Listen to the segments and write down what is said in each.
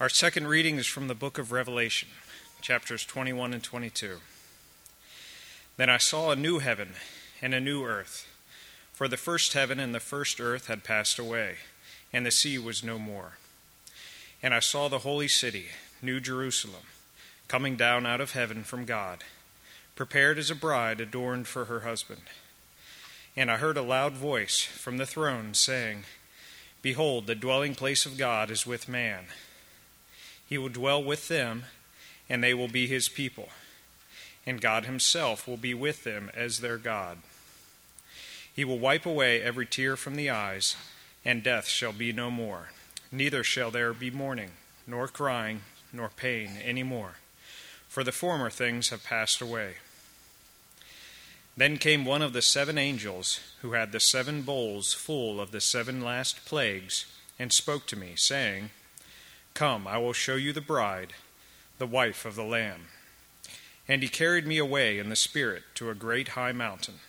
Our second reading is from the book of Revelation, chapters 21 and 22. Then I saw a new heaven and a new earth, for the first heaven and the first earth had passed away, and the sea was no more. And I saw the holy city, New Jerusalem, coming down out of heaven from God, prepared as a bride adorned for her husband. And I heard a loud voice from the throne saying, Behold, the dwelling place of God is with man he will dwell with them, and they will be his people. And God himself will be with them as their God. He will wipe away every tear from the eyes, and death shall be no more. Neither shall there be mourning, nor crying, nor pain any more, for the former things have passed away. Then came one of the seven angels, who had the seven bowls full of the seven last plagues, and spoke to me, saying, Come, I will show you the bride, the wife of the Lamb. And he carried me away in the Spirit to a great high mountain,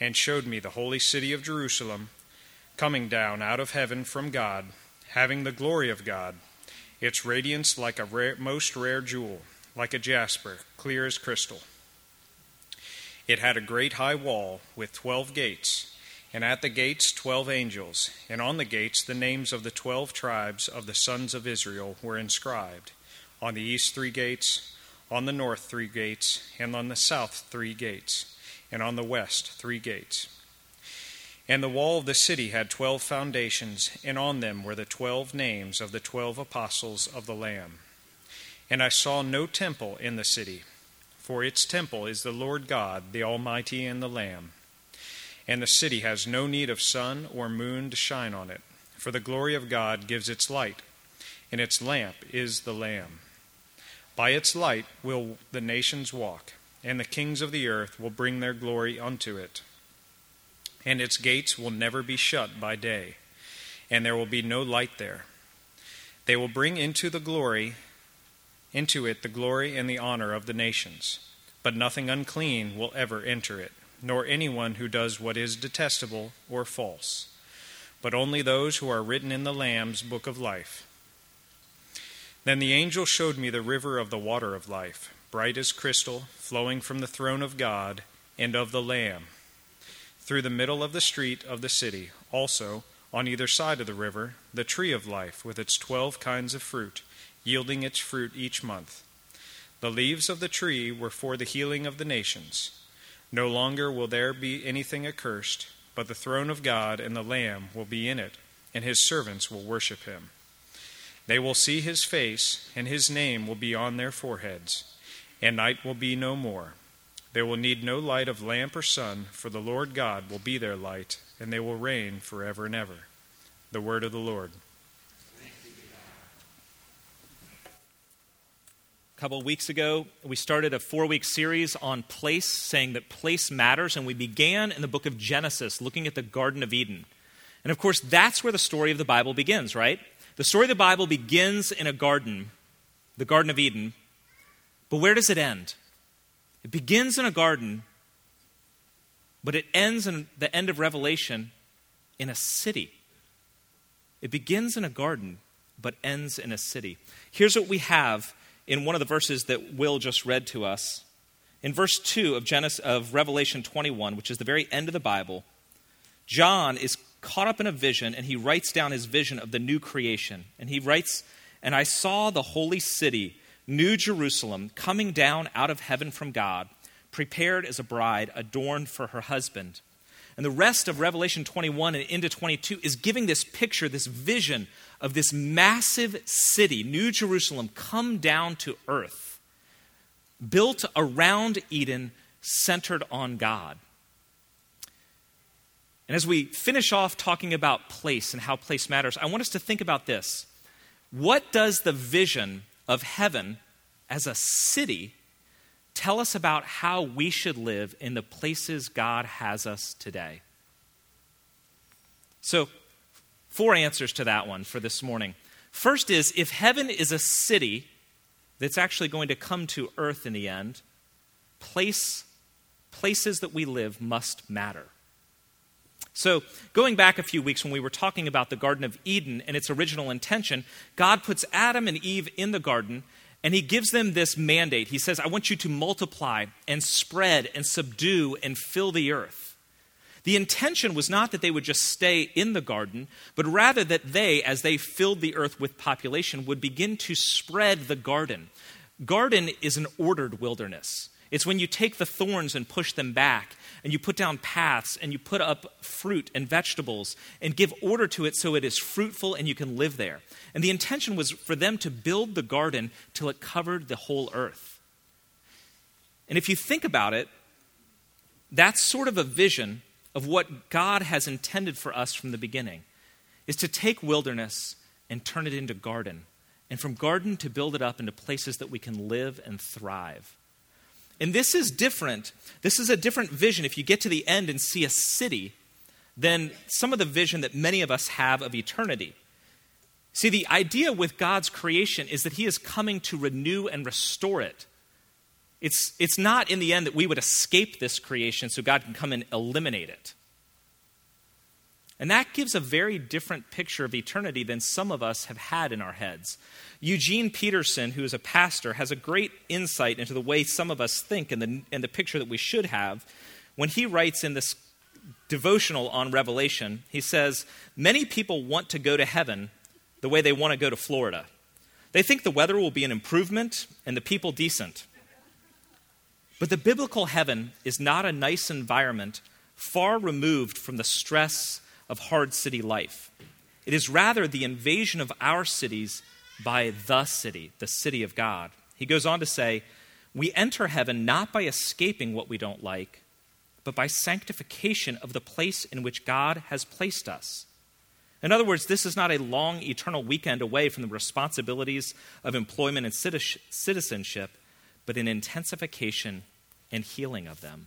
and showed me the holy city of Jerusalem, coming down out of heaven from God, having the glory of God, its radiance like a rare, most rare jewel, like a jasper, clear as crystal. It had a great high wall with twelve gates and at the gates twelve angels, and on the gates the names of the twelve tribes of the sons of Israel were inscribed. On the east three gates, on the north three gates, and on the south three gates, and on the west three gates. And the wall of the city had twelve foundations, and on them were the twelve names of the twelve apostles of the Lamb. And I saw no temple in the city, for its temple is the Lord God, the Almighty, and the Lamb and the city has no need of sun or moon to shine on it, for the glory of God gives its light, and its lamp is the Lamb. By its light will the nations walk, and the kings of the earth will bring their glory unto it. And its gates will never be shut by day, and there will be no light there. They will bring into the glory into it the glory and the honor of the nations, but nothing unclean will ever enter it nor anyone who does what is detestable or false, but only those who are written in the Lamb's book of life. Then the angel showed me the river of the water of life, bright as crystal, flowing from the throne of God and of the Lamb, through the middle of the street of the city. Also, on either side of the river, the tree of life, with its twelve kinds of fruit, yielding its fruit each month. The leaves of the tree were for the healing of the nations. No longer will there be anything accursed, but the throne of God and the Lamb will be in it, and his servants will worship him. They will see his face, and his name will be on their foreheads, and night will be no more. They will need no light of lamp or sun, for the Lord God will be their light, and they will reign forever and ever. The word of the Lord. A couple of weeks ago, we started a four week series on place, saying that place matters, and we began in the book of Genesis, looking at the Garden of Eden. And of course, that's where the story of the Bible begins, right? The story of the Bible begins in a garden, the Garden of Eden, but where does it end? It begins in a garden, but it ends in the end of Revelation in a city. It begins in a garden, but ends in a city. Here's what we have in one of the verses that Will just read to us. In verse 2 of, Genesis, of Revelation 21, which is the very end of the Bible, John is caught up in a vision and he writes down his vision of the new creation. And he writes, And I saw the holy city, New Jerusalem, coming down out of heaven from God, prepared as a bride adorned for her husband. And the rest of Revelation 21 and into 22 is giving this picture, this vision of this massive city, New Jerusalem, come down to earth, built around Eden, centered on God. And as we finish off talking about place and how place matters, I want us to think about this. What does the vision of heaven as a city tell us about how we should live in the places God has us today? So, Four answers to that one for this morning. First is if heaven is a city that's actually going to come to earth in the end, place, places that we live must matter. So, going back a few weeks when we were talking about the Garden of Eden and its original intention, God puts Adam and Eve in the garden and he gives them this mandate. He says, I want you to multiply and spread and subdue and fill the earth. The intention was not that they would just stay in the garden, but rather that they, as they filled the earth with population, would begin to spread the garden. Garden is an ordered wilderness. It's when you take the thorns and push them back, and you put down paths, and you put up fruit and vegetables, and give order to it so it is fruitful and you can live there. And the intention was for them to build the garden till it covered the whole earth. And if you think about it, that's sort of a vision of what God has intended for us from the beginning is to take wilderness and turn it into garden and from garden to build it up into places that we can live and thrive and this is different. This is a different vision if you get to the end and see a city than some of the vision that many of us have of eternity. See, the idea with God's creation is that He is coming to renew and restore it. It's, it's not in the end that we would escape this creation so God can come and eliminate it. And that gives a very different picture of eternity than some of us have had in our heads. Eugene Peterson, who is a pastor, has a great insight into the way some of us think and the, and the picture that we should have when he writes in this devotional on Revelation. He says, Many people want to go to heaven the way they want to go to Florida. They think the weather will be an improvement and the people decent. But the biblical heaven is not a nice environment far removed from the stress of hard city life. It is rather the invasion of our cities by the city, the city of God. He goes on to say, We enter heaven not by escaping what we don't like, but by sanctification of the place in which God has placed us. In other words, this is not a long eternal weekend away from the responsibilities of employment and citizenship, but an intensification and healing of them.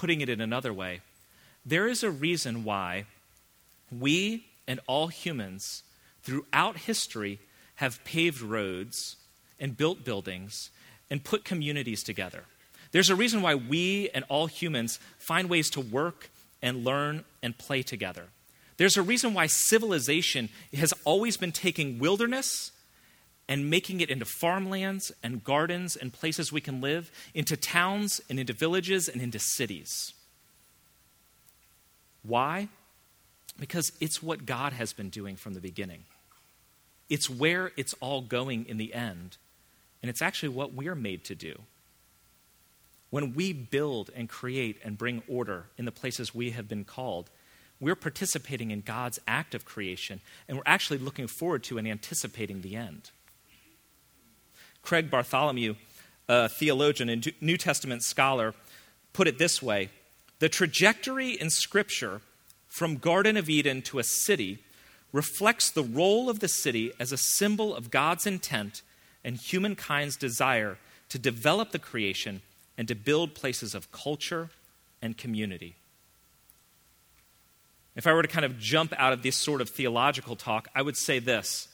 Putting it in another way, there is a reason why we and all humans throughout history have paved roads and built buildings and put communities together. There's a reason why we and all humans find ways to work and learn and play together. There's a reason why civilization has always been taking wilderness and making it into farmlands and gardens and places we can live, into towns and into villages and into cities. Why? Because it's what God has been doing from the beginning. It's where it's all going in the end, and it's actually what we're made to do. When we build and create and bring order in the places we have been called, we're participating in God's act of creation, and we're actually looking forward to and anticipating the end. Craig Bartholomew, a theologian and New Testament scholar, put it this way The trajectory in Scripture from Garden of Eden to a city reflects the role of the city as a symbol of God's intent and humankind's desire to develop the creation and to build places of culture and community. If I were to kind of jump out of this sort of theological talk, I would say this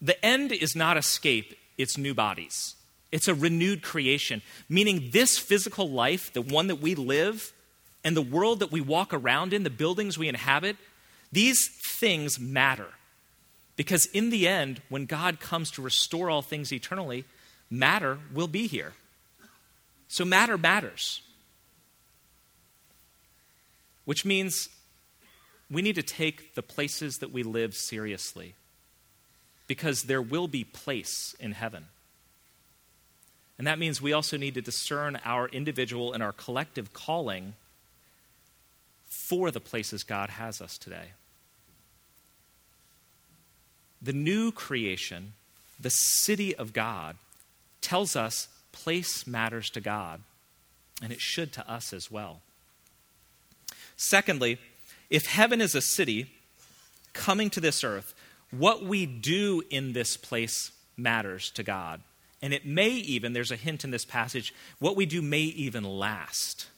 The end is not escape, it's new bodies. It's a renewed creation, meaning this physical life, the one that we live, and the world that we walk around in, the buildings we inhabit, these things matter. Because in the end, when God comes to restore all things eternally, matter will be here. So matter matters. Which means we need to take the places that we live seriously because there will be place in heaven. And that means we also need to discern our individual and our collective calling for the places God has us today. The new creation, the city of God, tells us place matters to God, and it should to us as well. Secondly, if heaven is a city coming to this earth, what we do in this place matters to God. And it may even, there's a hint in this passage, what we do may even last.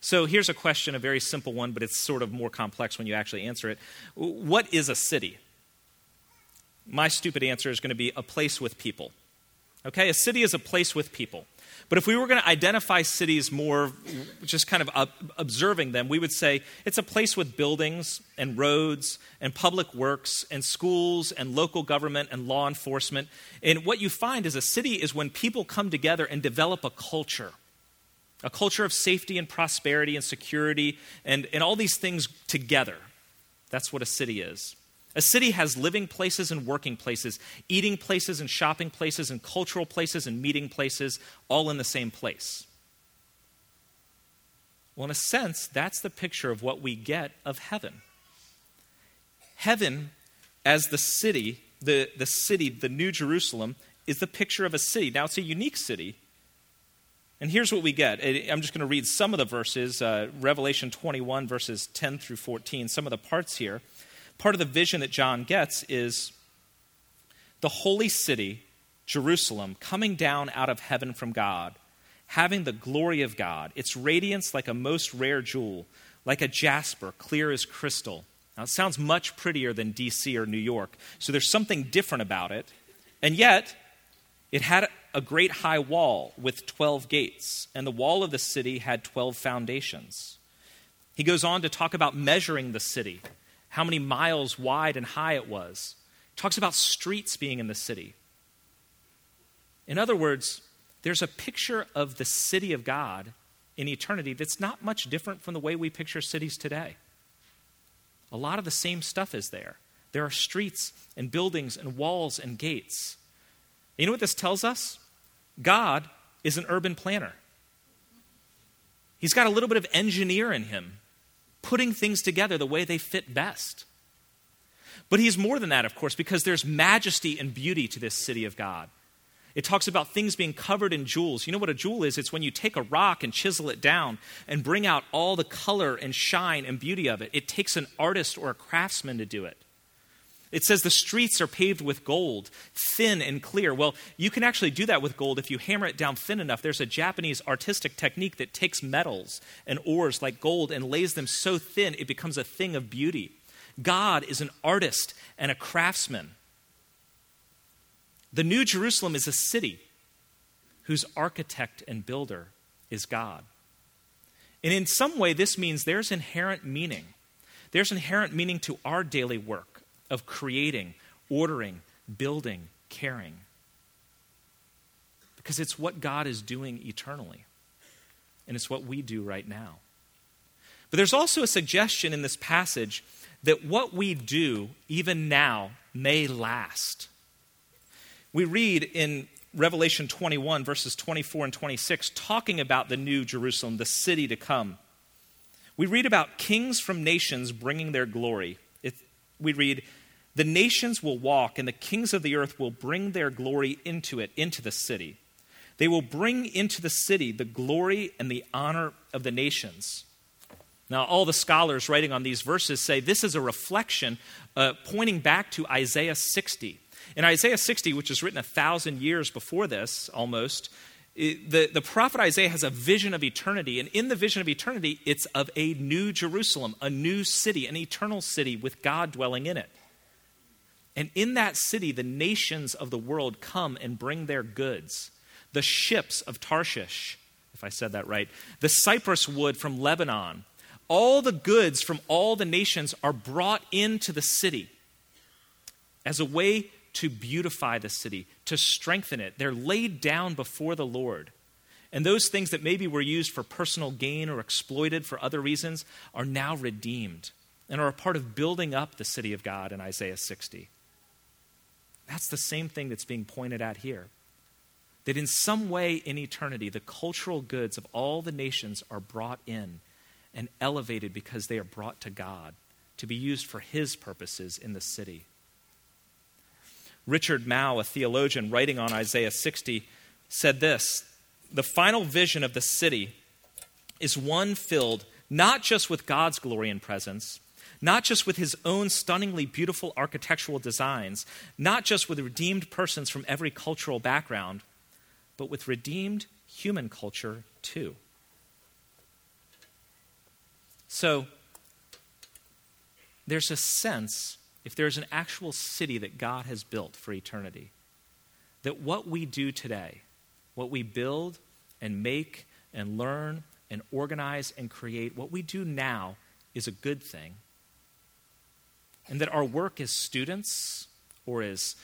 So here's a question, a very simple one, but it's sort of more complex when you actually answer it. What is a city? My stupid answer is going to be a place with people. Okay? A city is a place with people. But if we were going to identify cities more, just kind of observing them, we would say it's a place with buildings and roads and public works and schools and local government and law enforcement. And what you find is a city is when people come together and develop a culture a culture of safety and prosperity and security and, and all these things together. That's what a city is. A city has living places and working places, eating places and shopping places, and cultural places and meeting places, all in the same place. Well, in a sense, that's the picture of what we get of heaven. Heaven, as the city, the, the city, the New Jerusalem, is the picture of a city. Now, it's a unique city. And here's what we get. I'm just going to read some of the verses uh, Revelation 21, verses 10 through 14, some of the parts here part of the vision that John gets is the holy city, Jerusalem, coming down out of heaven from God, having the glory of God, its radiance like a most rare jewel, like a jasper, clear as crystal. Now, it sounds much prettier than DC or New York, so there's something different about it. And yet, it had a great high wall with 12 gates, and the wall of the city had 12 foundations. He goes on to talk about measuring the city how many miles wide and high it was. It talks about streets being in the city. In other words, there's a picture of the city of God in eternity that's not much different from the way we picture cities today. A lot of the same stuff is there. There are streets and buildings and walls and gates. You know what this tells us? God is an urban planner. He's got a little bit of engineer in him putting things together the way they fit best. But he's more than that, of course, because there's majesty and beauty to this city of God. It talks about things being covered in jewels. You know what a jewel is? It's when you take a rock and chisel it down and bring out all the color and shine and beauty of it. It takes an artist or a craftsman to do it. It says the streets are paved with gold, thin and clear. Well, you can actually do that with gold if you hammer it down thin enough. There's a Japanese artistic technique that takes metals and ores like gold and lays them so thin it becomes a thing of beauty. God is an artist and a craftsman. The New Jerusalem is a city whose architect and builder is God. And in some way, this means there's inherent meaning. There's inherent meaning to our daily work of creating, ordering, building, caring. Because it's what God is doing eternally, and it's what we do right now. But there's also a suggestion in this passage that what we do, even now, may last. We read in Revelation 21, verses 24 and 26, talking about the new Jerusalem, the city to come. We read about kings from nations bringing their glory. It, we read, the nations will walk, and the kings of the earth will bring their glory into it, into the city. They will bring into the city the glory and the honor of the nations. Now, all the scholars writing on these verses say this is a reflection uh, pointing back to Isaiah 60. In Isaiah 60, which was written a thousand years before this almost, it, the, the prophet Isaiah has a vision of eternity. And in the vision of eternity, it's of a new Jerusalem, a new city, an eternal city with God dwelling in it. And in that city, the nations of the world come and bring their goods. The ships of Tarshish, if I said that right, the cypress wood from Lebanon, all the goods from all the nations are brought into the city as a way to beautify the city, to strengthen it. They're laid down before the Lord. And those things that maybe were used for personal gain or exploited for other reasons are now redeemed and are a part of building up the city of God in Isaiah 60. That's the same thing that's being pointed at here. That in some way in eternity, the cultural goods of all the nations are brought in and elevated because they are brought to God to be used for His purposes in the city. Richard Mouw, a theologian writing on Isaiah 60, said this The final vision of the city is one filled not just with God's glory and presence, not just with his own stunningly beautiful architectural designs, not just with redeemed persons from every cultural background, but with redeemed human culture too. So, there's a sense, if there's an actual city that God has built for eternity, that what we do today, what we build and make and learn and organize and create, what we do now is a good thing. And that our work as students or as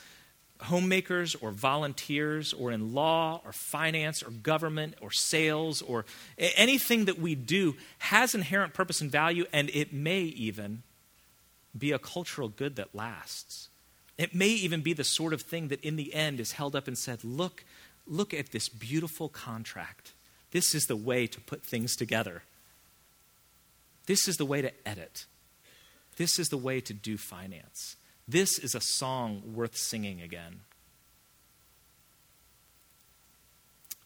homemakers or volunteers or in law or finance or government or sales or anything that we do has inherent purpose and value, and it may even be a cultural good that lasts. It may even be the sort of thing that in the end is held up and said, Look, look at this beautiful contract. This is the way to put things together. This is the way to edit. This is the way to do finance. This is a song worth singing again.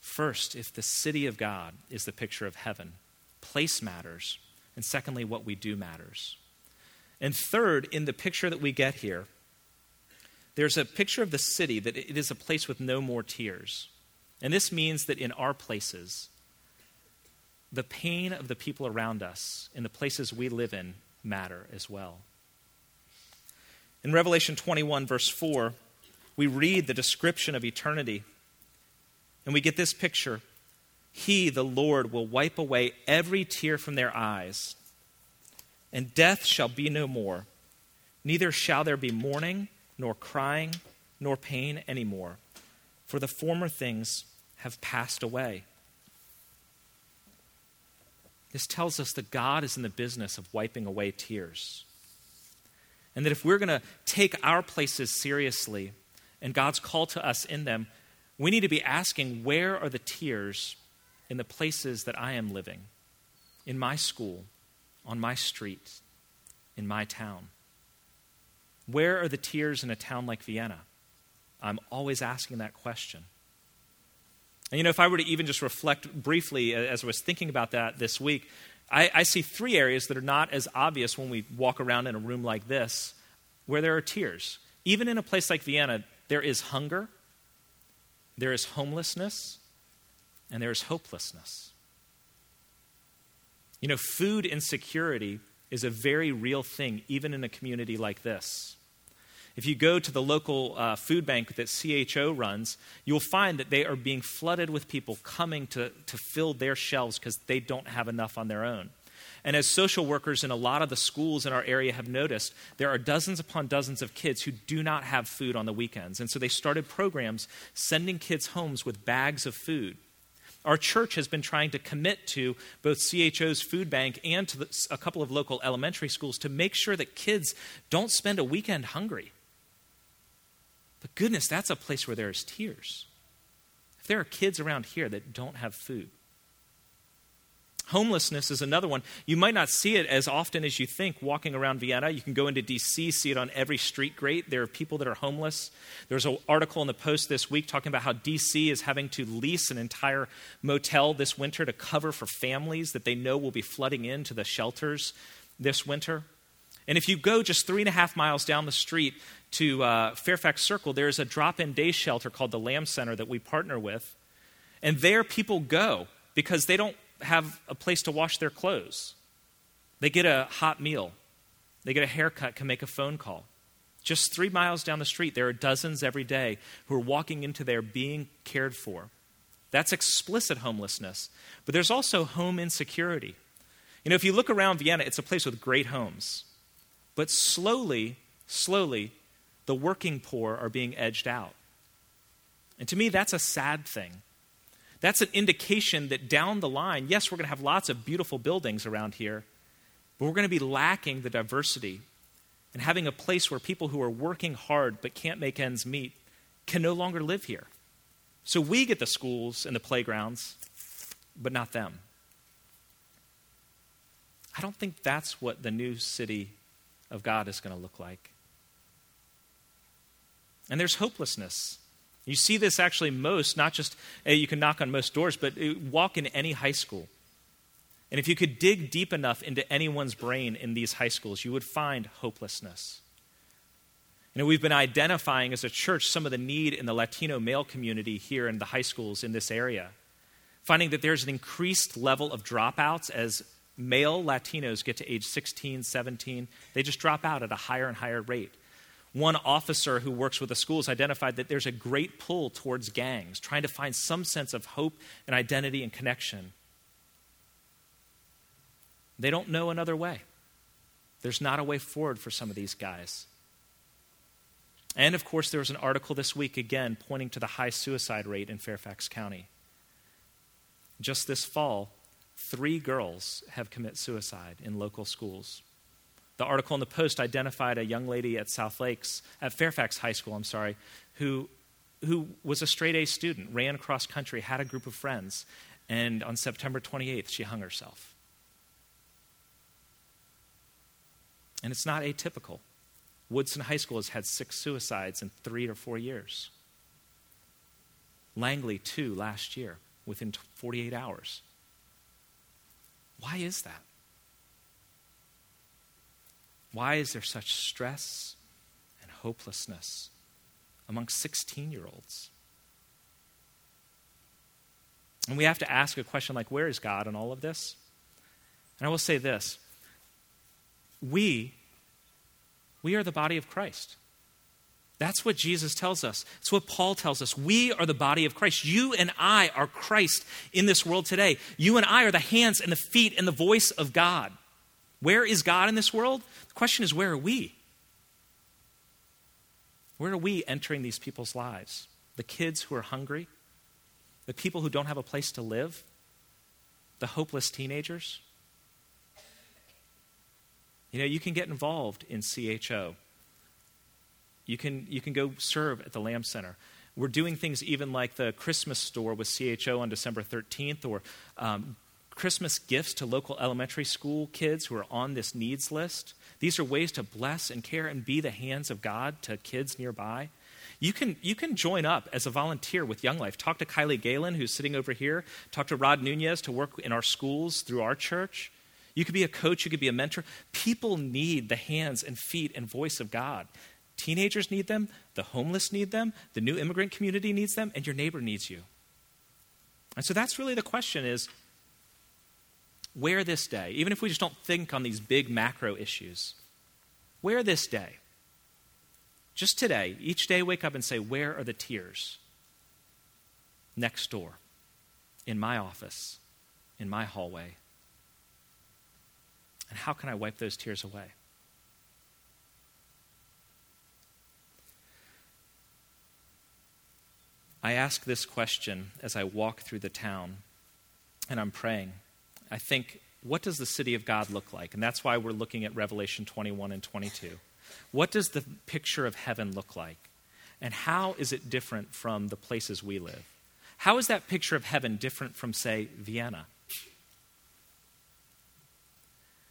First, if the city of God is the picture of heaven, place matters. And secondly, what we do matters. And third, in the picture that we get here, there's a picture of the city that it is a place with no more tears. And this means that in our places, the pain of the people around us in the places we live in matter as well. In Revelation 21, verse 4, we read the description of eternity, and we get this picture He, the Lord, will wipe away every tear from their eyes, and death shall be no more. Neither shall there be mourning, nor crying, nor pain anymore, for the former things have passed away. This tells us that God is in the business of wiping away tears. And that if we're going to take our places seriously and God's call to us in them, we need to be asking where are the tears in the places that I am living? In my school, on my street, in my town? Where are the tears in a town like Vienna? I'm always asking that question. And you know, if I were to even just reflect briefly as I was thinking about that this week, I, I, see three areas that are not as obvious when we walk around in a room like this where there are tears. Even in a place like Vienna, there is hunger, there is homelessness, and there is hopelessness. You know, food insecurity is a very real thing, even in a community like this. If you go to the local uh, food bank that CHO runs, you'll find that they are being flooded with people coming to, to fill their shelves because they don't have enough on their own. And as social workers in a lot of the schools in our area have noticed, there are dozens upon dozens of kids who do not have food on the weekends. And so they started programs sending kids homes with bags of food. Our church has been trying to commit to both CHO's food bank and to the, a couple of local elementary schools to make sure that kids don't spend a weekend hungry. But goodness, that's a place where there's tears. If there are kids around here that don't have food, Homelessness is another one. You might not see it as often as you think walking around Vienna. You can go into DC, see it on every street great. There are people that are homeless. There's an article in the Post this week talking about how DC is having to lease an entire motel this winter to cover for families that they know will be flooding into the shelters this winter. And if you go just three and a half miles down the street to uh, Fairfax Circle, there's a drop in day shelter called the Lamb Center that we partner with. And there people go because they don't have a place to wash their clothes. They get a hot meal, they get a haircut, can make a phone call. Just three miles down the street, there are dozens every day who are walking into there being cared for. That's explicit homelessness. But there's also home insecurity. You know, if you look around Vienna, it's a place with great homes. But slowly, slowly, the working poor are being edged out. And to me, that's a sad thing. That's an indication that down the line, yes, we're going to have lots of beautiful buildings around here, but we're going to be lacking the diversity and having a place where people who are working hard but can't make ends meet can no longer live here. So we get the schools and the playgrounds, but not them. I don't think that's what the new city of God is going to look like. And there's hopelessness. You see this actually most, not just you can knock on most doors, but uh, walk in any high school. And if you could dig deep enough into anyone's brain in these high schools, you would find hopelessness. You know, we've been identifying as a church some of the need in the Latino male community here in the high schools in this area, finding that there's an increased level of dropouts as male Latinos get to age 16, 17. They just drop out at a higher and higher rate. One officer who works with the schools identified that there's a great pull towards gangs, trying to find some sense of hope and identity and connection. They don't know another way. There's not a way forward for some of these guys. And of course, there was an article this week again pointing to the high suicide rate in Fairfax County. Just this fall, three girls have committed suicide in local schools. The article in the Post identified a young lady at South Lakes, at Fairfax High School, I'm sorry, who, who was a straight A student, ran cross country, had a group of friends, and on September 28th, she hung herself. And it's not atypical. Woodson High School has had six suicides in three or four years. Langley, two last year, within 48 hours. Why is that? Why is there such stress and hopelessness among 16 year olds? And we have to ask a question like, where is God in all of this? And I will say this we, we are the body of Christ. That's what Jesus tells us. It's what Paul tells us. We are the body of Christ. You and I are Christ in this world today. You and I are the hands and the feet and the voice of God. Where is God in this world? The question is, where are we? Where are we entering these people's lives? The kids who are hungry, the people who don't have a place to live, the hopeless teenagers. You know, you can get involved in CHO. You can, you can go serve at the Lamb Center. We're doing things even like the Christmas store with CHO on December 13th, or um, Christmas gifts to local elementary school kids who are on this needs list. These are ways to bless and care and be the hands of God to kids nearby. You can, you can join up as a volunteer with Young Life. Talk to Kylie Galen, who's sitting over here. Talk to Rod Nunez to work in our schools through our church. You could be a coach, you could be a mentor. People need the hands and feet and voice of God. Teenagers need them, the homeless need them, the new immigrant community needs them, and your neighbor needs you. And so that's really the question is where this day, even if we just don't think on these big macro issues, where this day, just today, each day wake up and say, Where are the tears? Next door, in my office, in my hallway. And how can I wipe those tears away? I ask this question as I walk through the town and I'm praying. I think, what does the city of God look like? And that's why we're looking at Revelation 21 and 22. What does the picture of heaven look like? And how is it different from the places we live? How is that picture of heaven different from, say, Vienna?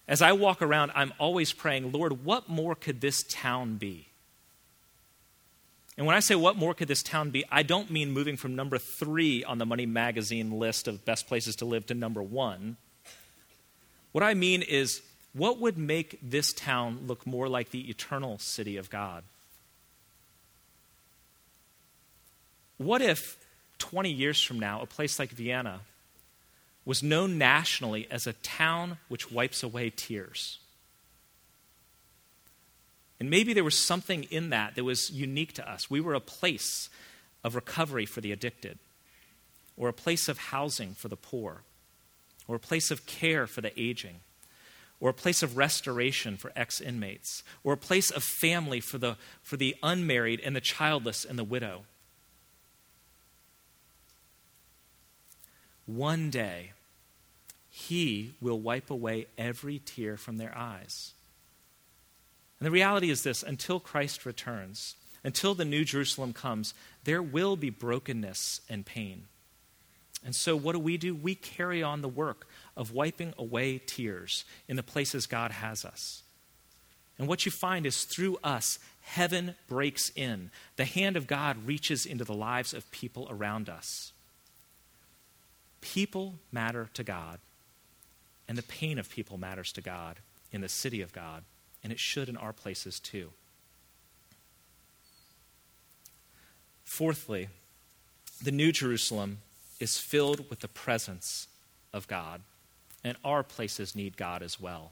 As I walk around, I'm always praying, Lord, what more could this town be? And when I say what more could this town be, I don't mean moving from number three on the Money Magazine list of best places to live to number one. What I mean is, what would make this town look more like the eternal city of God? What if 20 years from now, a place like Vienna was known nationally as a town which wipes away tears? And maybe there was something in that that was unique to us. We were a place of recovery for the addicted, or a place of housing for the poor, or a place of care for the aging, or a place of restoration for ex inmates, or a place of family for the, for the unmarried and the childless and the widow. One day, He will wipe away every tear from their eyes. And the reality is this until Christ returns, until the New Jerusalem comes, there will be brokenness and pain. And so, what do we do? We carry on the work of wiping away tears in the places God has us. And what you find is through us, heaven breaks in. The hand of God reaches into the lives of people around us. People matter to God, and the pain of people matters to God in the city of God, and it should in our places too. Fourthly, the New Jerusalem is filled with the presence of God, and our places need God as well.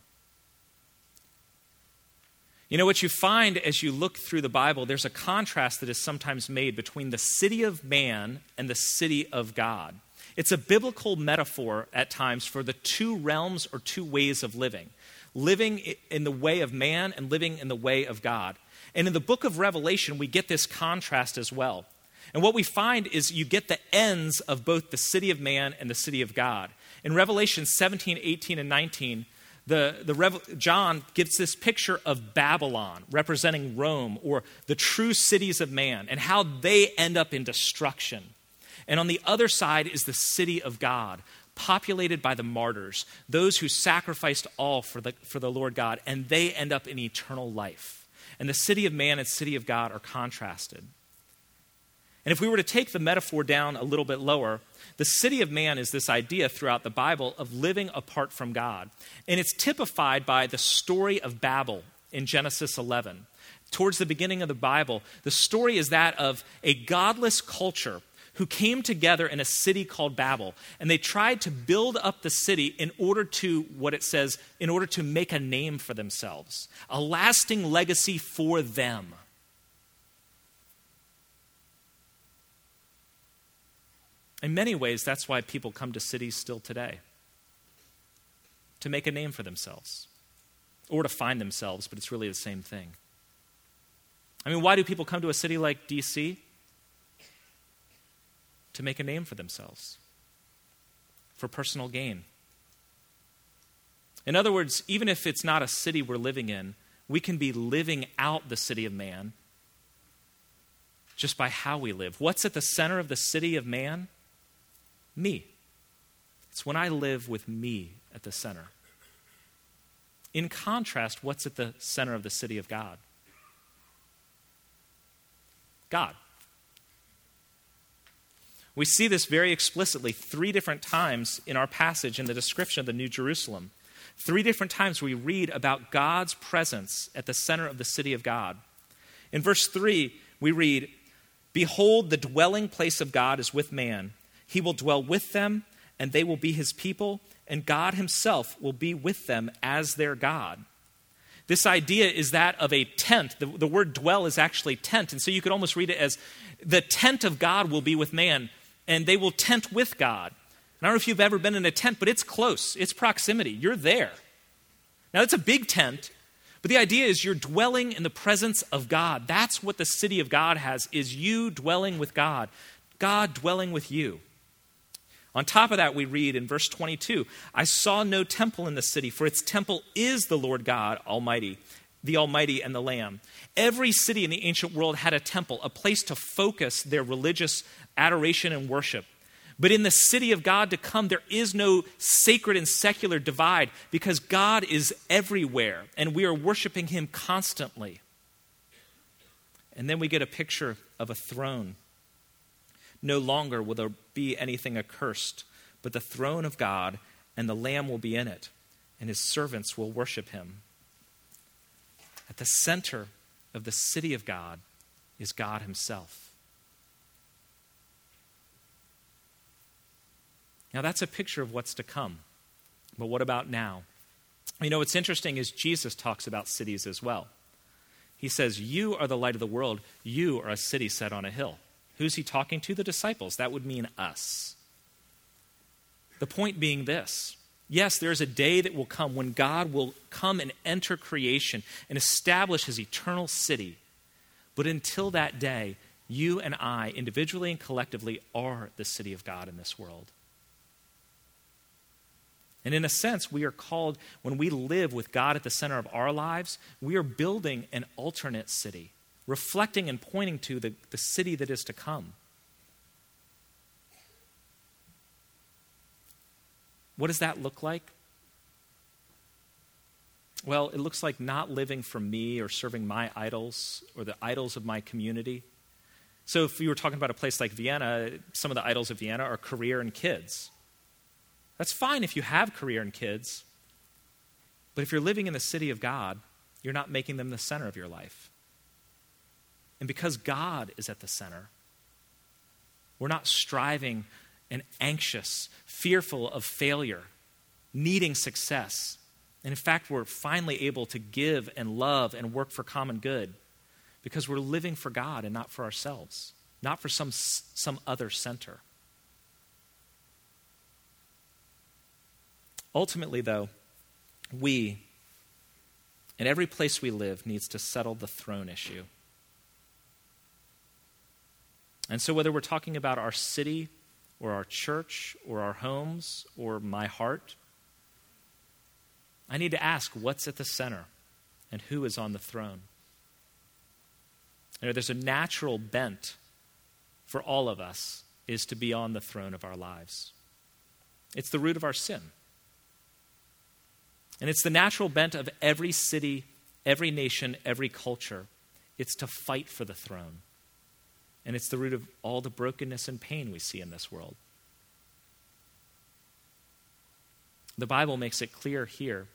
You know, what you find as you look through the Bible, there's a contrast that is sometimes made between the city of man and the city of God. It's a biblical metaphor at times for the two realms or two ways of living living in the way of man and living in the way of God. And in the book of Revelation, we get this contrast as well. And what we find is you get the ends of both the city of man and the city of God. In Revelation 17, 18, and 19, the, the John gives this picture of Babylon representing Rome or the true cities of man and how they end up in destruction. And on the other side is the city of God, populated by the martyrs, those who sacrificed all for the, for the Lord God, and they end up in eternal life. And the city of man and city of God are contrasted. And if we were to take the metaphor down a little bit lower, the city of man is this idea throughout the Bible of living apart from God. And it's typified by the story of Babel in Genesis 11. Towards the beginning of the Bible, the story is that of a godless culture who came together in a city called Babel. And they tried to build up the city in order to, what it says, in order to make a name for themselves, a lasting legacy for them. In many ways, that's why people come to cities still today to make a name for themselves or to find themselves, but it's really the same thing. I mean, why do people come to a city like D.C.? To make a name for themselves, for personal gain. In other words, even if it's not a city we're living in, we can be living out the city of man just by how we live. What's at the center of the city of man? Me. It's when I live with me at the center. In contrast, what's at the center of the city of God? God. We see this very explicitly three different times in our passage in the description of the New Jerusalem. Three different times we read about God's presence at the center of the city of God. In verse 3, we read, Behold, the dwelling place of God is with man he will dwell with them, and they will be his people, and God himself will be with them as their God. This idea is that of a tent. The, the word dwell is actually tent. And so you could almost read it as the tent of God will be with man, and they will tent with God. And I don't know if you've ever been in a tent, but it's close, it's proximity. You're there. Now, it's a big tent, but the idea is you're dwelling in the presence of God. That's what the city of God has, is you dwelling with God, God dwelling with you. On top of that, we read in verse 22 I saw no temple in the city, for its temple is the Lord God Almighty, the Almighty and the Lamb. Every city in the ancient world had a temple, a place to focus their religious adoration and worship. But in the city of God to come, there is no sacred and secular divide because God is everywhere and we are worshiping Him constantly. And then we get a picture of a throne no longer will there be anything accursed, but the throne of God and the Lamb will be in it, and his servants will worship him. At the center of the city of God is God himself. Now, that's a picture of what's to come. But what about now? You know, what's interesting is Jesus talks about cities as well. He says, You are the light of the world, you are a city set on a hill. Who's he talking to? The disciples. That would mean us. The point being this yes, there's a day that will come when God will come and enter creation and establish his eternal city. But until that day, you and I, individually and collectively, are the city of God in this world. And in a sense, we are called, when we live with God at the center of our lives, we are building an alternate city reflecting and pointing to the, the city that is to come. What does that look like? Well, it looks like not living for me or serving my idols or the idols of my community. So, if we were talking about a place like Vienna, some of the idols of Vienna are career and kids. That's fine if you have career and kids. But if you're living in the city of God, you're not making them the center of your life. And because God is at the center, we're not striving and anxious, fearful of failure, needing success. And in fact, we're finally able to give and love and work for common good because we're living for God and not for ourselves, not for some, some other center. Ultimately, though, we, in every place we live, needs to settle the throne issue. And so, whether we're talking about our city or our church or our homes or my heart, I need to ask what's at the center and who is on the throne. You know, there's a natural bent for all of us is to be on the throne of our lives. It's the root of our sin. And it's the natural bent of every city, every nation, every culture. It's to fight for the throne. And it's the root of all the brokenness and pain we see in this world. The Bible makes it clear here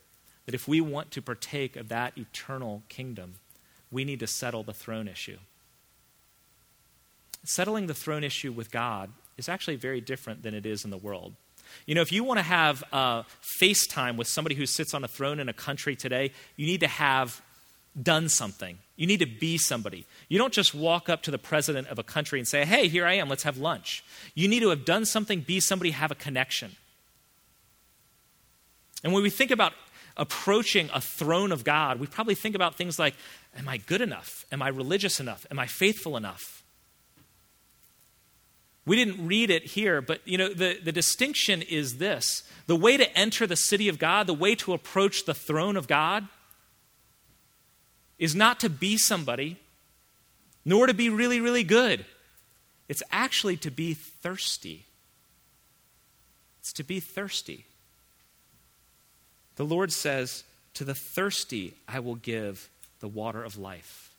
that if we want to partake of that eternal kingdom, we need to settle the throne issue. Settling the throne issue with God is actually very different than it is in the world. You know, if you want to have uh, a FaceTime with somebody who sits on a throne in a country today, you need to have done something. You need to be somebody. You don't just walk up to the president of a country and say, hey, here I am, let's have lunch. You need to have done something, be somebody, have a connection. And when we think about approaching a throne of God, we probably think about things like Am I good enough? Am I religious enough? Am I faithful enough? We didn't read it here, but you know, the, the distinction is this the way to enter the city of God, the way to approach the throne of God, is not to be somebody, nor to be really, really good. It's actually to be thirsty. It's to be thirsty. The Lord says, To the thirsty I will give the water of life,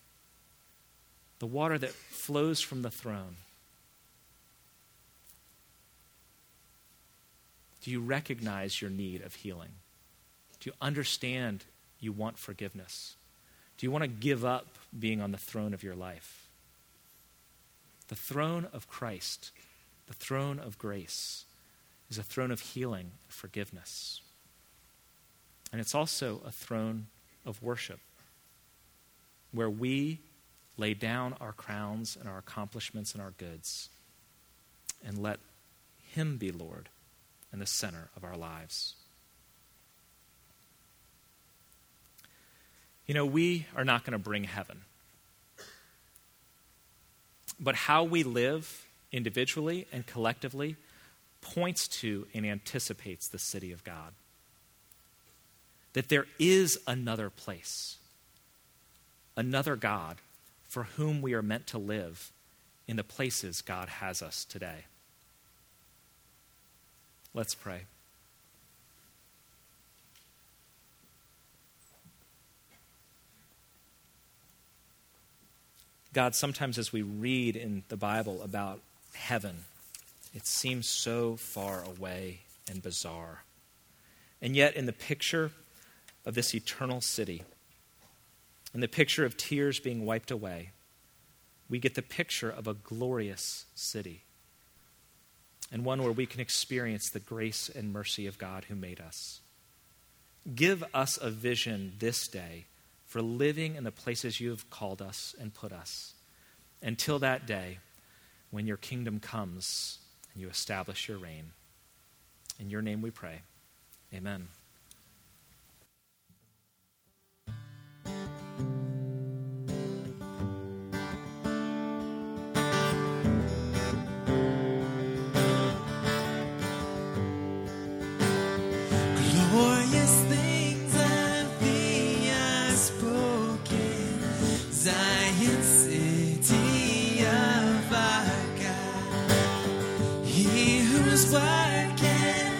the water that flows from the throne. Do you recognize your need of healing? Do you understand you want forgiveness? Do you want to give up being on the throne of your life? The throne of Christ, the throne of grace, is a throne of healing and forgiveness. And it's also a throne of worship where we lay down our crowns and our accomplishments and our goods and let Him be Lord and the center of our lives. You know, we are not going to bring heaven. But how we live individually and collectively points to and anticipates the city of God that there is another place, another God for whom we are meant to live in the places God has us today. Let's pray. God, sometimes as we read in the Bible about heaven, it seems so far away and bizarre. And yet, in the picture of this eternal city. In the picture of tears being wiped away, we get the picture of a glorious city and one where we can experience the grace and mercy of God who made us. Give us a vision this day for living in the places you have called us and put us until that day when your kingdom comes and you establish your reign. In your name we pray. Amen. why can't